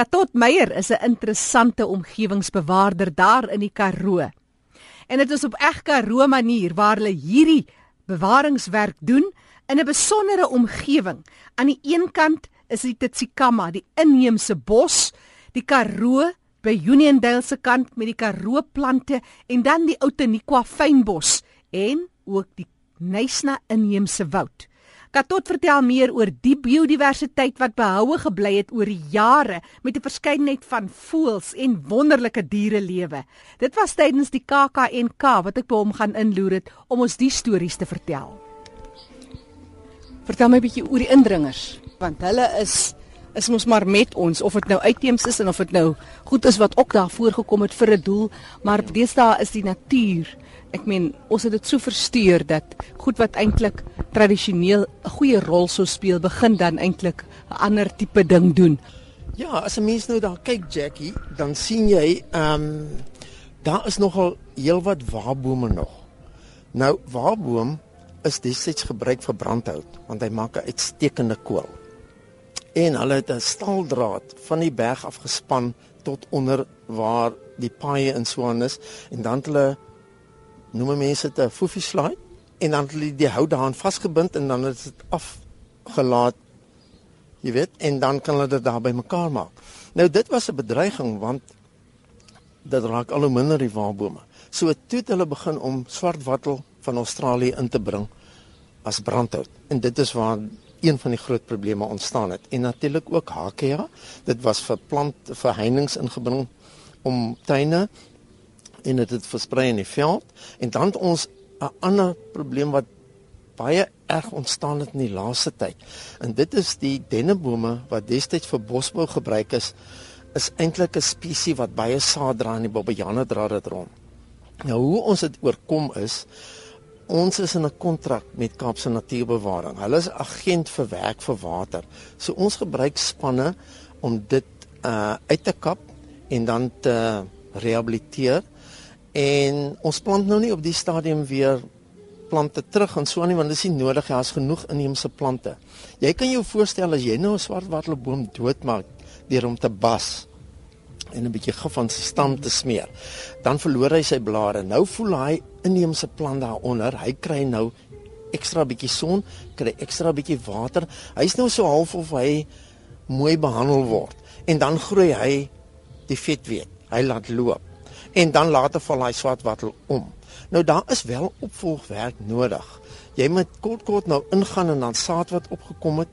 Katot Meyer is 'n interessante omgewingsbewaarder daar in die Karoo. En dit is op eg Karoo manier waar hulle hierdie bewaringswerk doen in 'n besondere omgewing. Aan die een kant is dit Tsikama, die inheemse bos, die Karoo by Uniondale se kant met die Karoo plante en dan die Outeniqua fynbos en ook die Nysna inheemse woud. Katot vertel meer oor die biodiversiteit wat behoue gebly het oor die jare met 'n verskeidenheid van voëls en wonderlike dierelewe. Dit was tydens die KAKNK wat ek by hom gaan inloer het om ons die stories te vertel. Vertel my 'n bietjie oor die indringers, want hulle is is mos maar met ons of dit nou uitheems is en of dit nou goed is wat ook daar voorgekom het vir 'n doel, maar deesdae is die natuur Ek meen, ons het dit so versteur dat goed wat eintlik tradisioneel 'n goeie rol sou speel, begin dan eintlik 'n ander tipe ding doen. Ja, as 'n mens nou daar kyk Jackie, dan sien jy ehm um, daar is nogal heelwat waarbome nog. Nou, waarboom is destyds gebruik vir brandhout want hy maak 'n uitstekende kool. En hulle het 'n staaldraad van die berg af gespan tot onder waar die paaie in Swan is en dan het hulle noem mense dit 'n foofie slide en dan het hulle die hout daaraan vasgebind en dan is dit afgelaat. Jy weet, en dan kan hulle dit daar by mekaar maak. Nou dit was 'n bedreiging want dit raak al hoe minder die waarbome. So toe het hulle begin om swartwattel van Australië in te bring as brandhout. En dit is waar een van die groot probleme ontstaan het. En natuurlik ook hakea. Dit was vir plant vir heininge ingebring om tuine en dit het versprei in die veld en dan het ons 'n ander probleem wat baie erg ontstaan het in die laaste tyd. En dit is die dennebome wat destyds vir bosbou gebruik is is eintlik 'n spesies wat baie saad dra en die bobbejane dra dit rond. Nou hoe ons dit oorkom is ons is in 'n kontrak met Kaapse Natuurbewaring. Hulle is agent vir werk vir water. So ons gebruik spanne om dit uh uit te kap en dan te rehabiliteer En ons plant nou nie op die stadium weer plante terug en so aan nie want dit is nie nodig jy het genoeg inheemse plante. Jy kan jou voorstel as jy nou 'n swart wattelboom doodmaak deur hom te bas en 'n bietjie gif van sy stam te smeer, dan verloor hy sy blare. Nou voel hy inheemse plant daaronder, hy kry nou ekstra bietjie son, kry ekstra bietjie water. Hy's nou so half of hy mooi behandel word en dan groei hy die vet weer. Hy laat loop en dan later val hy swart wattel om. Nou daar is wel opvolgwerk nodig. Jy moet kort kort nou ingaan en dan saad wat opgekom het,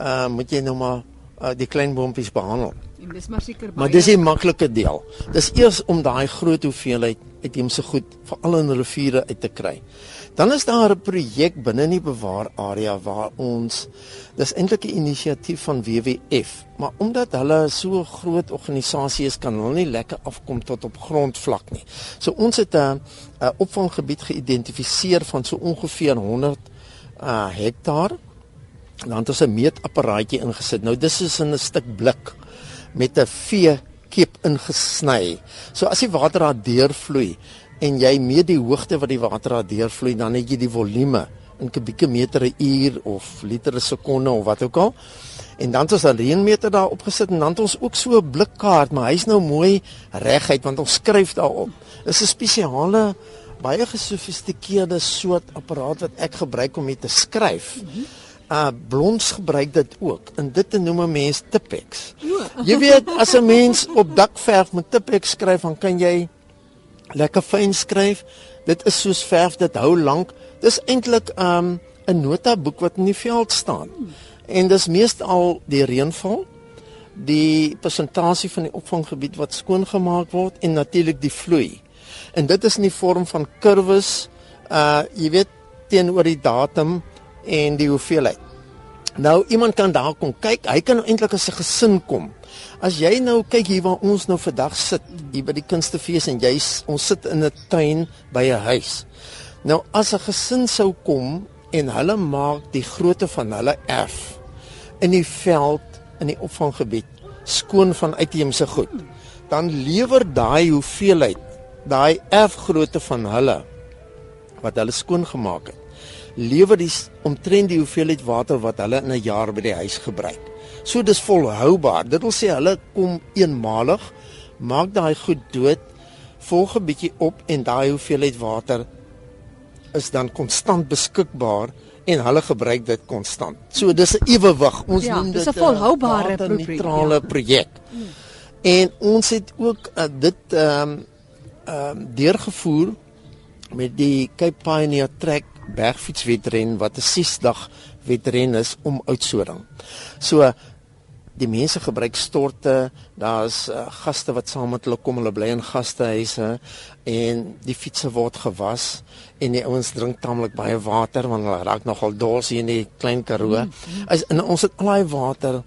uh moet jy nou maar uh, die klein boontjies behandel. En dis maar seker baie Maar dis die maklike deel. Dis eers om daai groot hoeveelheid uitheemse goed veral in riviere uit te kry. Dan is daar 'n projek binne in die bewaararea waar ons dis eintlik 'n inisiatief van WWF, maar omdat hulle so 'n groot organisasie is, kan hulle nie lekker afkom tot op grondvlak nie. So ons het 'n opvanggebied geïdentifiseer van so ongeveer 100 uh hektaar. Dan het ons 'n meetapparaatjie ingesit. Nou dis is in 'n stuk blik met 'n vee kep ingesny. So as die water daar deurvloei, en jy meet die hoogte wat die water daar deurvloei, dan het jy die volume in kubieke meter per uur of liter per sekonde of wat ook al. En dan het ons 'n reënmeter daar opgesit en dan het ons ook so 'n blikkaart, maar hy's nou mooi reguit want ons skryf daarop. Dis 'n spesiale baie gesofistikeerde soort apparaat wat ek gebruik om dit te skryf. Uh blons gebruik dit ook. En dit te noem 'n mens Tipex. Jy weet as 'n mens op dakverf met Tipex skryf, dan kan jy lekker fyn skryf. Dit is soos verf, dit hou lank. Dis eintlik um 'n notaboek wat in die veld staan. En dis meestal die reënval, die persentasie van die opvanggebied wat skoongemaak word en natuurlik die vloei. En dit is in die vorm van kurwes, uh jy weet teenoor die datum en die hoeveelheid. Nou iemand kan daar kom kyk, hy kan eintlik as 'n gesin kom. As jy nou kyk hier waar ons nou vandag sit, hier by die kunstefees en jy ons sit in 'n tuin by 'n huis. Nou as 'n gesin sou kom en hulle maak die grootte van hulle erf in die veld in die opvanggebied skoon van uitheemse goed, dan lewer daai hoeveelheid, daai erfgrootte van hulle wat hulle skoon gemaak het, lewer die omtrent die hoeveelheid water wat hulle in 'n jaar by die huis gebruik. So dis volhoubaar. Dit wil sê hulle kom eenmalig, maak daai goed dood, volg 'n bietjie op en daai hoeveelheid water is dan konstant beskikbaar en hulle gebruik dit konstant. So dis 'n ewewig. Ons Ja, noem dit 'n volhoubare pro- neutrale ja. projek. En ons het ook uh, dit ehm um, ehm um, deurgevoer met die Cape Pioneer Trek bergfietswedren wat 'n 6-dag wedren is om Oudtshoorn. So die mense gebruik storte, daar's uh, gaste wat saam met hulle kom, hulle bly in gastehuise en die fietsse word gewas en die ouens drink taamlik baie water want hulle raak nogal dors hier in die klein Karoo. Mm -hmm. As en ons het al daai water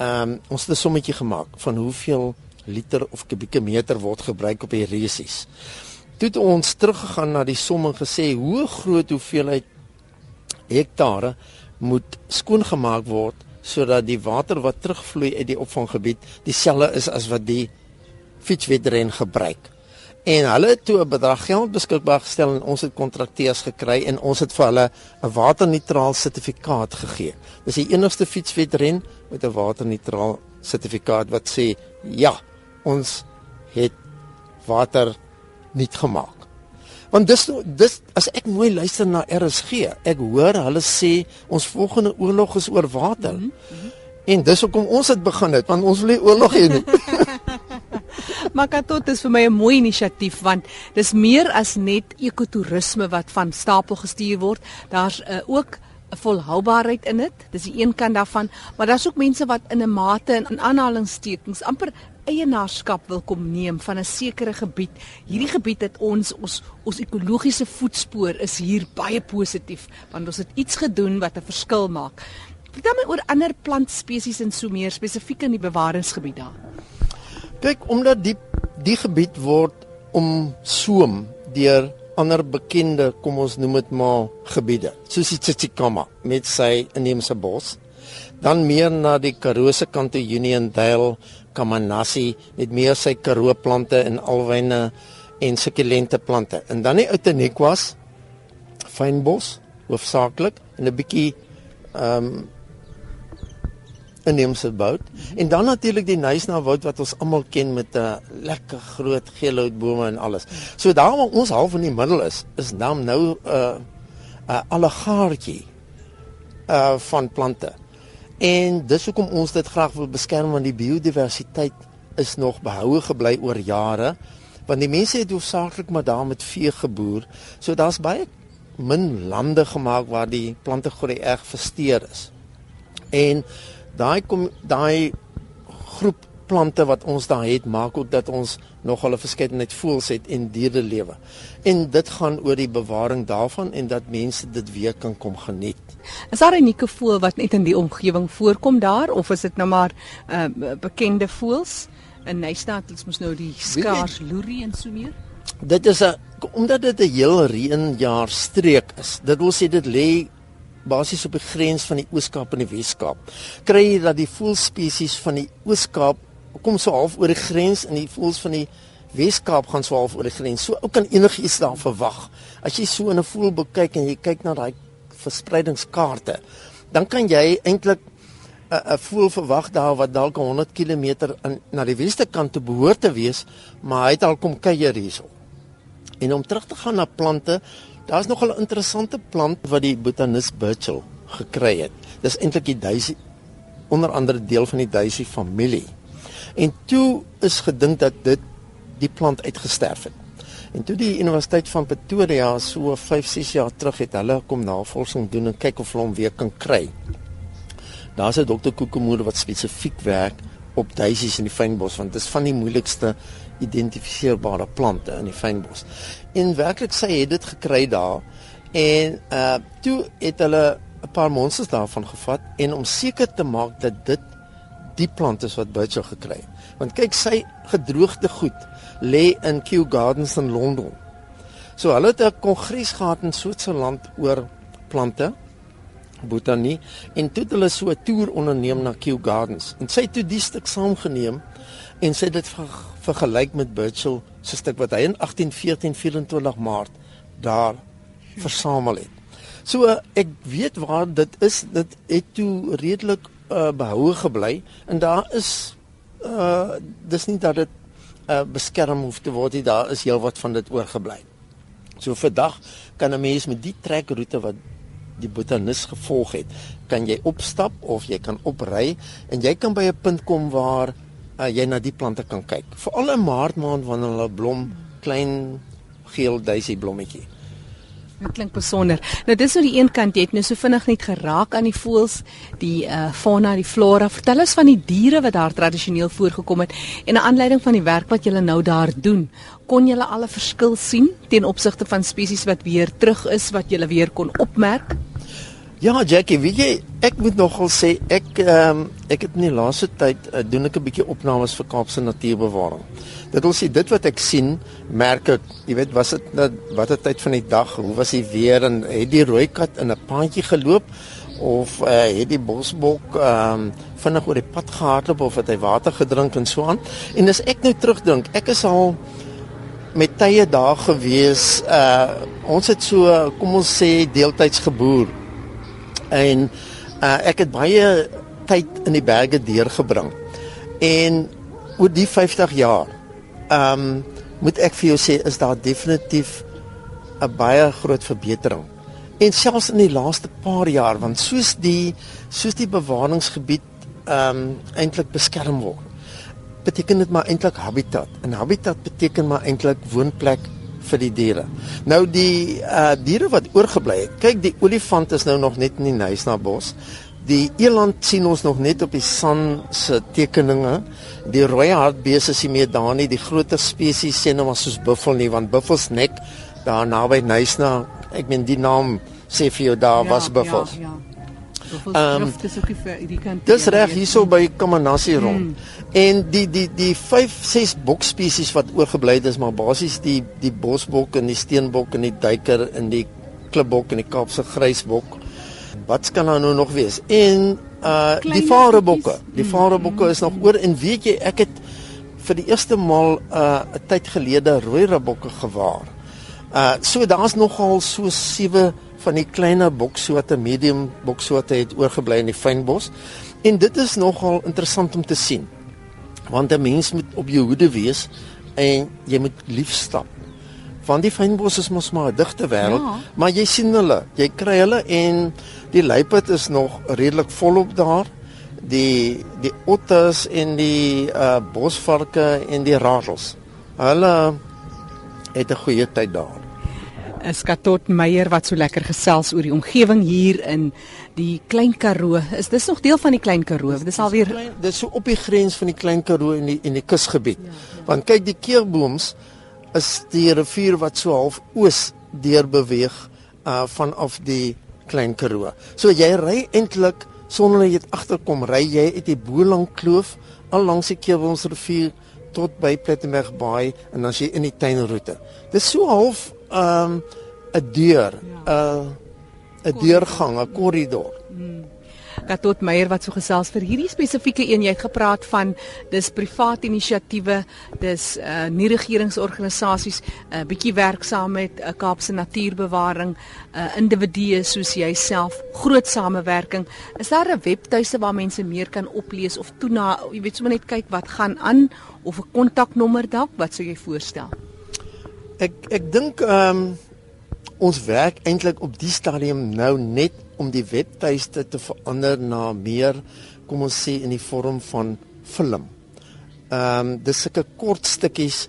ehm um, ons het 'n sommetjie gemaak van hoeveel liter of kubieke meter word gebruik op die resies. Toe het ons teruggegaan na die som en gesê hoe groot hoeveelheid hektare moet skoongemaak word sodat die water wat terugvloei uit die opvanggebied dieselfde is as wat die fietswedren gebruik. En hulle het toe 'n bedrag geld beskikbaar gestel en ons het kontrakteurs gekry en ons het vir hulle 'n waterneutraal sertifikaat gegee. Dis die enigste fietswedren met 'n waterneutraal sertifikaat wat sê ja, ons het water nuut gemaak. Want dis dis as ek mooi luister na RSG, ek hoor hulle sê ons volgende oorlog is oor water. Mm -hmm. En dis hoekom ons dit begin het, want ons wil nie oorlog hê nie. Makatot is vir my 'n mooi inisiatief want dis meer as net ekotourisme wat van stapel gestuur word. Daar's uh, ook volhoubaarheid in dit. Dis die een kant daarvan, maar daar's ook mense wat in 'n mate en in aanhalingstekens amper eienaarskap wil kom neem van 'n sekere gebied. Hierdie gebied het ons ons ons ekologiese voetspoor is hier baie positief want ons het iets gedoen wat 'n verskil maak. Vertel my oor ander plantspesies en so meer spesifiek in die bewaringsgebied daar. Kyk, omdat die die gebied word omsoom deur ander bekende, kom ons noem dit maar gebiede, soos die Tsitsikamma met sy inheemse bos. Dan meer na die Karoo se kant toe Uniondale, Kamanassi met meer sy Karoo plante en alwyne en sukulente plante. En dan die Outeniquas, fynbos hoofsaaklik en 'n bietjie ehm um, inheemse bout en dan natuurlik die Nysna woud wat ons almal ken met 'n lekker groot geelhoutbome en alles. So daar waar ons half in die middel is, is dan nou 'n uh, 'n uh, allegaartjie uh van plante. En dis hoekom ons dit graag wil beskerm want die biodiversiteit is nog behoue gebly oor jare want die mense het hoofsaaklik maar daar met vee geboer. So daar's baie min lande gemaak waar die plantegroei erg versteur is. En daai kom daai groep plante wat ons daar het maak ook dat ons nog 'n verskeidenheid voëls het en diere lewe. En dit gaan oor die bewaring daarvan en dat mense dit weer kan kom geniet. Is daar 'n unieke voël wat net in die omgewing voorkom daar of is dit nou maar uh, bekende voëls? In Nystaat is mos nou die skaars loerie en so meer. Dit is 'n omdat dit 'n heel reënjaar streek is. Dit wil sê dit lê basies op die grens van die Oos-Kaap en die Wes-Kaap. Kry jy dat die voëlspesies van die Oos-Kaap kom so half oor die grens en die voëls van die Wes-Kaap gaan so half oor die grens. So ou kan enigiets daar verwag. As jy so in 'n voël bekyk en jy kyk na daai verspreidingskaarte, dan kan jy eintlik 'n 'n voël verwag daar wat dalk 100 km in na die weste kant te behoort te wees, maar hy het al kom kuier hierso. En om terug te gaan na plante, daar's nog 'n interessante plant wat die botanis Burchell gekry het. Dis eintlik die daisy onder andere deel van die daisy familie. En toe is gedink dat dit die plant uitgesterf het. En toe die Universiteit van Pretoria so 5, 6 jaar terug het hulle kom navorsing doen en kyk of hulle hom weer kan kry. Daar's 'n dokter Kokemoer wat spesifiek werk op daisies in die fynbos want dit is van die moeilikste identifiseerbare plante in die fynbos. En werklik sy het dit gekry daar en uh toe het hulle 'n paar monsters daarvan gevat en om seker te maak dat dit die plant is wat Burchell gekry het. Want kyk sy gedroogde goed lê in Kew Gardens in Londen. So hulle het 'n kongres gehad in Switserland oor plante botanie en toe het hulle so 'n toer onderneem na Kew Gardens en sy het toe die stuk saamgeneem en sy het dit ver, vergelyk met Burchell se stuk wat hy in 1814 24 Maart daar versamel het. So ek weet waar dit is dit het toe redelik uh, behoue gebly en daar is uh dis nie dat dit uh beskerm hoef te word nie, daar is heelwat van dit oorgebly. So vandag kan 'n mens met die trekroete wat die botanis gevolg het, kan jy opstap of jy kan opry en jy kan by 'n punt kom waar uh, jy na die plante kan kyk. Veral in Maart maand wanneer hulle blom, klein geel duisie blommetjie. Dit klink besonder. Nou dis nou die een kant jy het nou so vinnig net geraak aan die voëls, die uh fauna, die flora. Vertel ons van die diere wat daar tradisioneel voorgekom het en 'n aanleiding van die werk wat julle nou daar doen. Kon julle al 'n verskil sien ten opsigte van spesies wat weer terug is wat julle weer kon opmerk? Ja, Jackie, weet jy, ek moet nogal sê ek ehm um, ek het in die laaste tyd uh, doen ek 'n bietjie opnames vir Kaapse Natuurbewaring. Dit wil sê dit wat ek sien, merk ek, jy weet, was dit nou watter tyd van die dag, hoe was die weer en het die rooi kat in 'n paadjie geloop of uh, het die bosbok ehm um, vinnig oor die pad gehardloop of het hy water gedrink en so aan. En as ek nou terugdink, ek is al met tye daar gewees. Uh ons het so kom ons sê deeltyds geboer. En uh ek het baie tyd in die berge deurgebring. En oor die 50 jaar ehm um, moet ek vir jou sê is daar definitief 'n baie groot verbetering. En selfs in die laaste paar jaar want soos die soos die bewaringsgebied ehm um, eintlik beskerm word. Beteken dit maar eintlik habitat. En habitat beteken maar eintlik woonplek vir die diere. Nou die uh diere wat oorgebly het. Kyk, die olifant is nou nog net in die Nysna bos. Die eland sien ons nog net op die san se tekeninge. Die rooi hartbees is nie meer daar nie. Die groter spesies sien nou maar soos buffel nie want buffels nek daar naby Nysna. Ek meen die naam sê vir jou daar ja, was buffels. Ja, ja. Ehm um, dis ook vir die kant. Dis reg hierso by Kamanassie rond. Hmm. En die die die 5 6 bokspesies wat oorgebly het is maar basies die die bosbok en die steenbok en die duiker en die klipbok en die Kaapse grysbok wat kan daar nou nog wees? En uh Kleine die varebokke. Die mm, varebokke mm, is nog oor en weet jy ek het vir die eerste maal uh 'n tyd gelede rooi rabokke gewaar. Uh so daar's nogal so sewe van die kleiner boksoorte, medium boksoorte het oorgebly in die fynbos. En dit is nogal interessant om te sien. Want 'n mens moet op jou hoede wees en jy moet lief stap want die fynbos is mos maar 'n digte wêreld, ja. maar jy sien hulle, jy kry hulle en die luiperd is nog redelik volop daar. Die die otters en die uh bosvarke en die ratels. Hulle het 'n goeie tyd daar. Is Katot Meyer wat so lekker gesels oor die omgewing hier in die Klein Karoo. Is dis nog deel van die Klein Karoo? Dis alweer dis so op die grens van die Klein Karoo en die en die kusgebied. Ja, ja. Want kyk die keerbooms is die rivier wat so half oos deur beweeg uh vanaf die Klein Karoo. So jy ry eintlik sonder dat jy dit agterkom, ry jy uit die Boelang kloof al langs die Kewelsrivier tot by Plettenberg Baai en dan as jy in die tuinroete. Dis so half um 'n deur, 'n ja. 'n deurgang, 'n korridor. Hmm. Katot Meyer wat so gesels vir hierdie spesifieke een jy het gepraat van dis privaat inisiatiewe dis uh, nie regeringsorganisasies 'n uh, bietjie werksaam met 'n uh, Kaapse natuurbewaring uh, individue soos jouself groot samewerking is daar 'n webtuiste waar mense meer kan oplees of toe na jy weet sommer net kyk wat gaan aan of 'n kontaknommer dalk wat sou jy voorstel ek ek dink ehm um, ons werk eintlik op die stadium nou net om die webtuiste te verander na meer kom ons sê in die vorm van film. Ehm um, dis sulke kort stukkies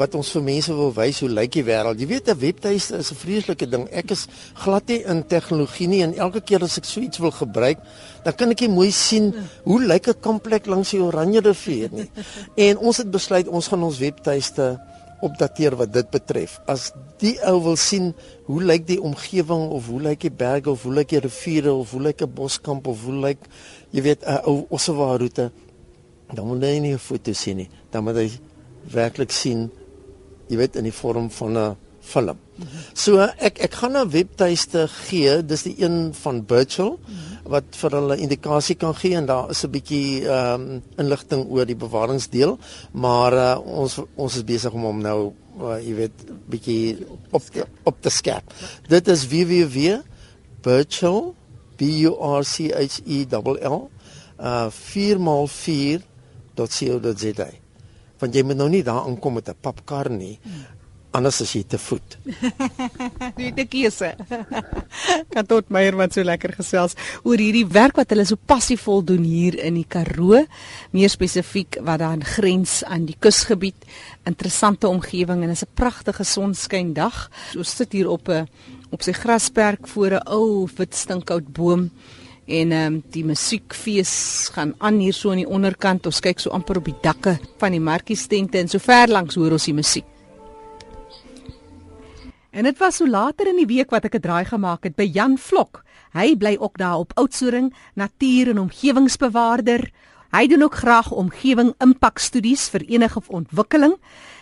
wat ons vir mense wil wys hoe lyk die wêreld. Jy weet 'n webtuiste is 'n vreeslike ding. Ek is glad nie in tegnologie nie en elke keer as ek so iets wil gebruik, dan kan ek nie mooi sien hoe lyk 'n komplek langs die Oranje rivier nie. En ons het besluit ons gaan ons webtuiste opdateer wat dit betref. As die ou wil sien hoe lyk die omgewing of hoe lyk die berge of hoe lyk die riviere of hoe lyk 'n boskamp of hoe lyk jy weet 'n ou Ossewa roete, dan moet hy nie 'n foto sien nie. Dan moet hy werklik sien jy weet in die vorm van 'n film. So ek ek gaan 'n webtuiste gee, dis die een van Virtual wat vir hulle indikasie kan gee en daar is 'n bietjie ehm um, inligting oor die bewaringsdeel, maar uh, ons ons is besig om hom nou uh, jy weet bietjie op te, op te skep. Dit is www.virtual b u r c h e l l uh 4x4.co.za. Want jy moet nou nie daar aankom met 'n papkar nie. Anders as jy te voet. Jy het 'n keuse. kan tot Meyer wat so lekker gesels oor hierdie werk wat hulle so passievol doen hier in die Karoo, meer spesifiek wat dan grens aan die kusgebied, interessante omgewing en is 'n pragtige sonskyndag. Ons sit hier op 'n op sy grasperk voor 'n ou wit stinkhout boom en ehm um, die musiekfees gaan aan hier so aan die onderkant. Ons kyk so amper op die dakke van die markiestente en so ver langs hoor ons die musiek. En dit was so later in die week wat ek 'n draai gemaak het by Jan Vlok. Hy bly ook daar op Oudtshoorn, natuur- en omgewingsbewaarder. Hy doen ook graag omgewing impakstudies vir enige ontwikkeling.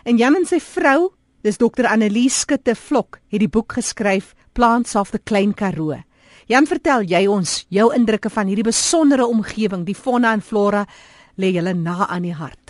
En Jan en sy vrou, dis Dr Annelies Skutte Vlok, het die boek geskryf Plants of the Klein Karoo. Jan, vertel jy ons jou indrukke van hierdie besondere omgewing, die fauna en flora lê julle na aan die hart.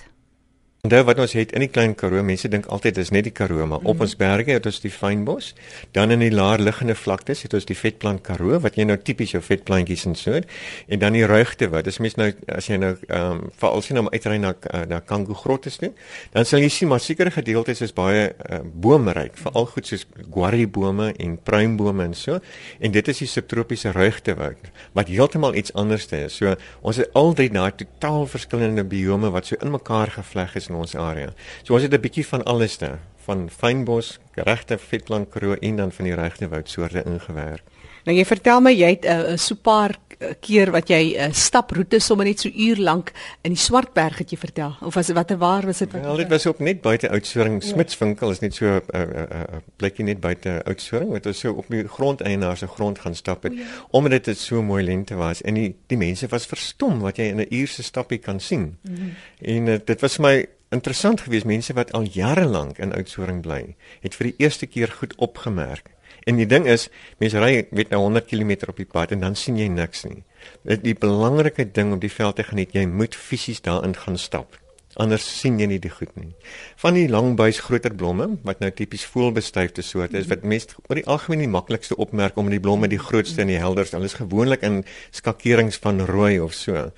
Onthou wat ons het in die klein Karoo, mense dink altyd dis net die Karoo, maar mm op ons berge het ons die fynbos, dan in die laer liggende vlaktes het ons die vetplant Karoo wat jy nou tipies jou vetplantjies en so, en dan die ruigte wat. Dis mens nou as jy nou ehm um, veral sien om uitry na uh, na Kangu grotte toe, dan sal jy sien maar sekere gedeeltes is baie uh, boomryk, veral goed soos guarri bome en pruimbome en so, en dit is die subtropiese ruigte wat wat heeltemal iets anders is. So ons het al drie daai totaal verskillende biome wat so in mekaar gevleg is in ons area. So ons het 'n bietjie van alles daar, van fynbos, regte vetland karoo en dan van die regte woudsoorte ingewerk. Nou jy vertel my jy het 'n uh, so paar keer wat jy 'n uh, staproete sommer net so uur lank in die Swartberg het jy vertel of was dit watter waar was dit? Wel dit was op net buite Oudtshoorn ja. Smitswinkel is net so 'n uh, uh, uh, plekjie net buite Oudtshoorn wat ons so op die grondeienaar se grond gaan stap het oh, ja. omdat dit so mooi lente was en die die mense was verstom wat jy in 'n uur se stappie kan sien. Mm -hmm. En uh, dit was vir my interessant geweest mense wat al jare lank in Oudtshoorn bly, het vir die eerste keer goed opgemerk. En die ding is, mense ry weet nou 100 km op die pad en dan sien jy niks nie. Dit die belangrike ding om die veld te geniet, jy moet fisies daarin gaan stap. Anders sien jy nie die goed nie. Van die langbuis groter blomme wat nou tipies voelbestuifde soorte is wat meest oor die algemeen die maklikste opmerk om die blomme die grootste en die helderste. Hulle is gewoonlik in skakerings van rooi of so.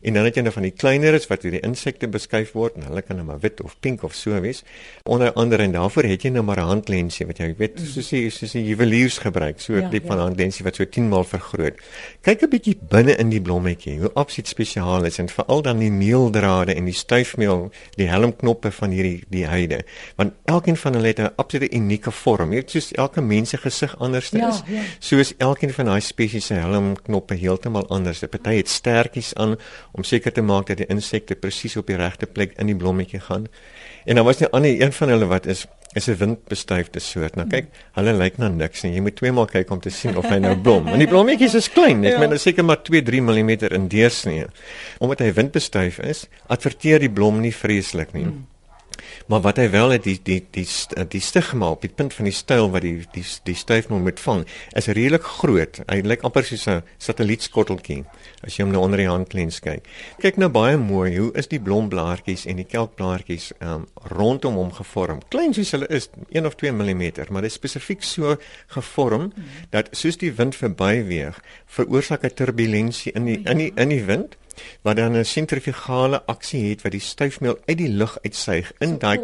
En dan het jy nou van die kleineres wat deur die insekte beskuif word en hulle kan nou maar wit of pink of so wees. Onder andere en daarvoor het jy nou maar 'n handlensie wat jy weet soos jy soos jy juweliers gebruik, so 'n ja, tipe ja. van handlensie wat so 10 maal vergroot. Kyk 'n bietjie binne in die blommetjie, hoe absoluut spesiaal is en veral dan die meeldrade en die stuifmeel, die helmknoppe van hierdie die heide. Want elkeen van hulle het 'n absolute unieke vorm. Jy weet soos elke mens se gesig anders ja, is. Ja. Soos elkeen van daai spesies se helmknoppe heeltemal anders. Party het stertjies aan om seker te maak dat die insekte presies op die regte plek in die blommetjie gaan. En dan was nie ander een van hulle wat is is 'n windbestuifde soort. Nou kyk, hulle lyk na niks nie. Jy moet twee maal kyk om te sien of hy nou blom. Want die blommetjies is klein. Ek ja. meen seker maar 2-3 mm in deursnee. Omdat hy windbestuif is, adverteer die blom nie vreeslik nie. Hmm. Maar wat hy wel het die die die die, die stigma op die punt van die styl wat die die die styfmond moet vang is redelik groot. Hy lyk amper soos 'n satellietskotteltjie as jy hom nou onder die handlens kyk. Kyk nou baie mooi, hoe is die blomblaartjies en die kelkblaartjies um, rondom hom gevorm? Klein soos hulle is, 1 of 2 mm, maar dit is spesifiek so gevorm dat soos die wind verbyweeg, veroorsaak 'n turbulensie in die in die in die wind wat dan 'n sentrifugale aksie het wat die styfmeel uit die lug uitsuig in daai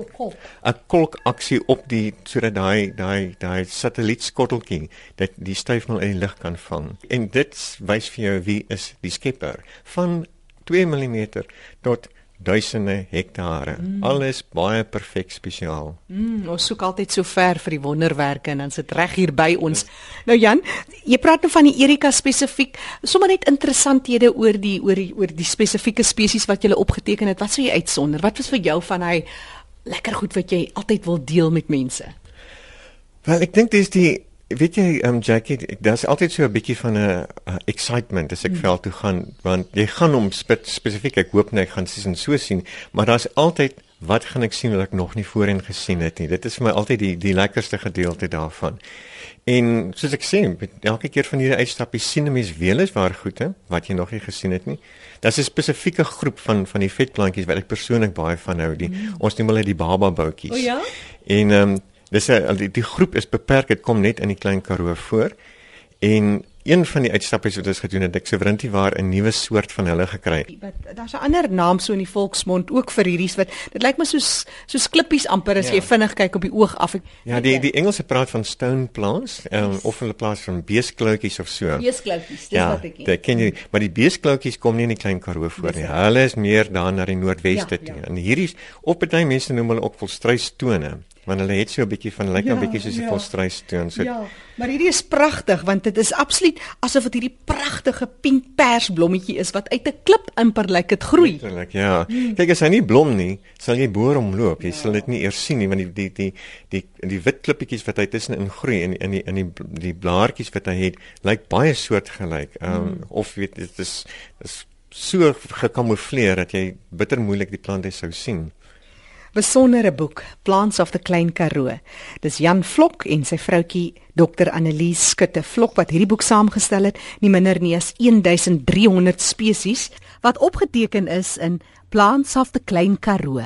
'n kolk aksie op die sodat daai daai daai satellietskotteltjie dat die styfmeel uit die lug kan vang. En dit wys vir jou wie is die skepper van 2 mm tot duisende hektare. Mm. Alles baie perfek spesiaal. Mm, ons soek altyd so ver vir die wonderwerke en dan sit reg hier by ons. Ja. Nou Jan, jy praat nou van die Erika spesifiek, sommer net interessanthede oor die oor die oor die spesifieke spesies wat jy opgeteken het. Wat sou jy uitsonder? Wat was vir jou van hy lekker goed wat jy altyd wil deel met mense? Wel, ek dink dis die weet jy um Jackie daar's altyd so 'n bietjie van 'n uh, excitement as ek mm. veld toe gaan want jy gaan hom spe spesifiek ek hoop net ek gaan sien so sien maar daar's altyd wat gaan ek sien wat ek nog nie voorheen gesien het nie? Dit is vir my altyd die die lekkerste gedeelte daarvan. En soos ek sê elke keer van hierdie uitstappie sien 'n mens weer eens waar goed hè wat jy nog nie gesien het nie. Daar's 'n spesifieke groep van van die vetplantjies wat ek persoonlik baie van hou die mm. ons noem hulle die baba boutjies. O ja? En um Dis 'n die, die groep is beperk, dit kom net in die klein Karoo voor. En een van die uitstappies wat ons gedoen het, ek Sovereignty waar 'n nuwe soort van hulle gekry. Wat daar's 'n ander naam so in die volksmond ook vir hierdie wat dit lyk my soos soos klippies amper as ja. jy vinnig kyk op die oog af. Ek, ja, die die Engelse praat van stone plants, um, yes. of hulle plaas van beeskloutjies of so. Beeskloutjies, dis ja, wat ek. Ja, dit ken jy, maar die beeskloutjies kom nie in die klein Karoo voor nie. Hulle is meer daar na die noordweste ja, toe. Ja. En hierdie op party mense noem hulle ook volstruistone want hulle het so 'n bietjie van lyk like ja, 'n bietjie soos die ja, volstruistoon so Ja, maar hierdie is pragtig want dit is absoluut asof dit hierdie pragtige pink pers blommetjie is wat uit 'n klip imper lyk dit groei. Natuurlik, ja. Hmm. Kyk as hy nie blom nie, sal jy boor hom loop. Jy ja. sal dit nie eers sien nie want die die die die die, die wit klippietjies wat hy tussenin groei en in die in die die blaartjies wat hy het, lyk baie soortgelyk. Ehm um, hmm. of weet dit is is so gekamoufleer dat jy bitter moeilik die plante sou sien besondere boek Plants of the Klein Karoo. Dis Jan Vlok en sy vroutjie Dr Annelies Skutte Vlok wat hierdie boek saamgestel het, nie minder nie as 1300 spesies wat opgeteken is in Plants of the Klein Karoo.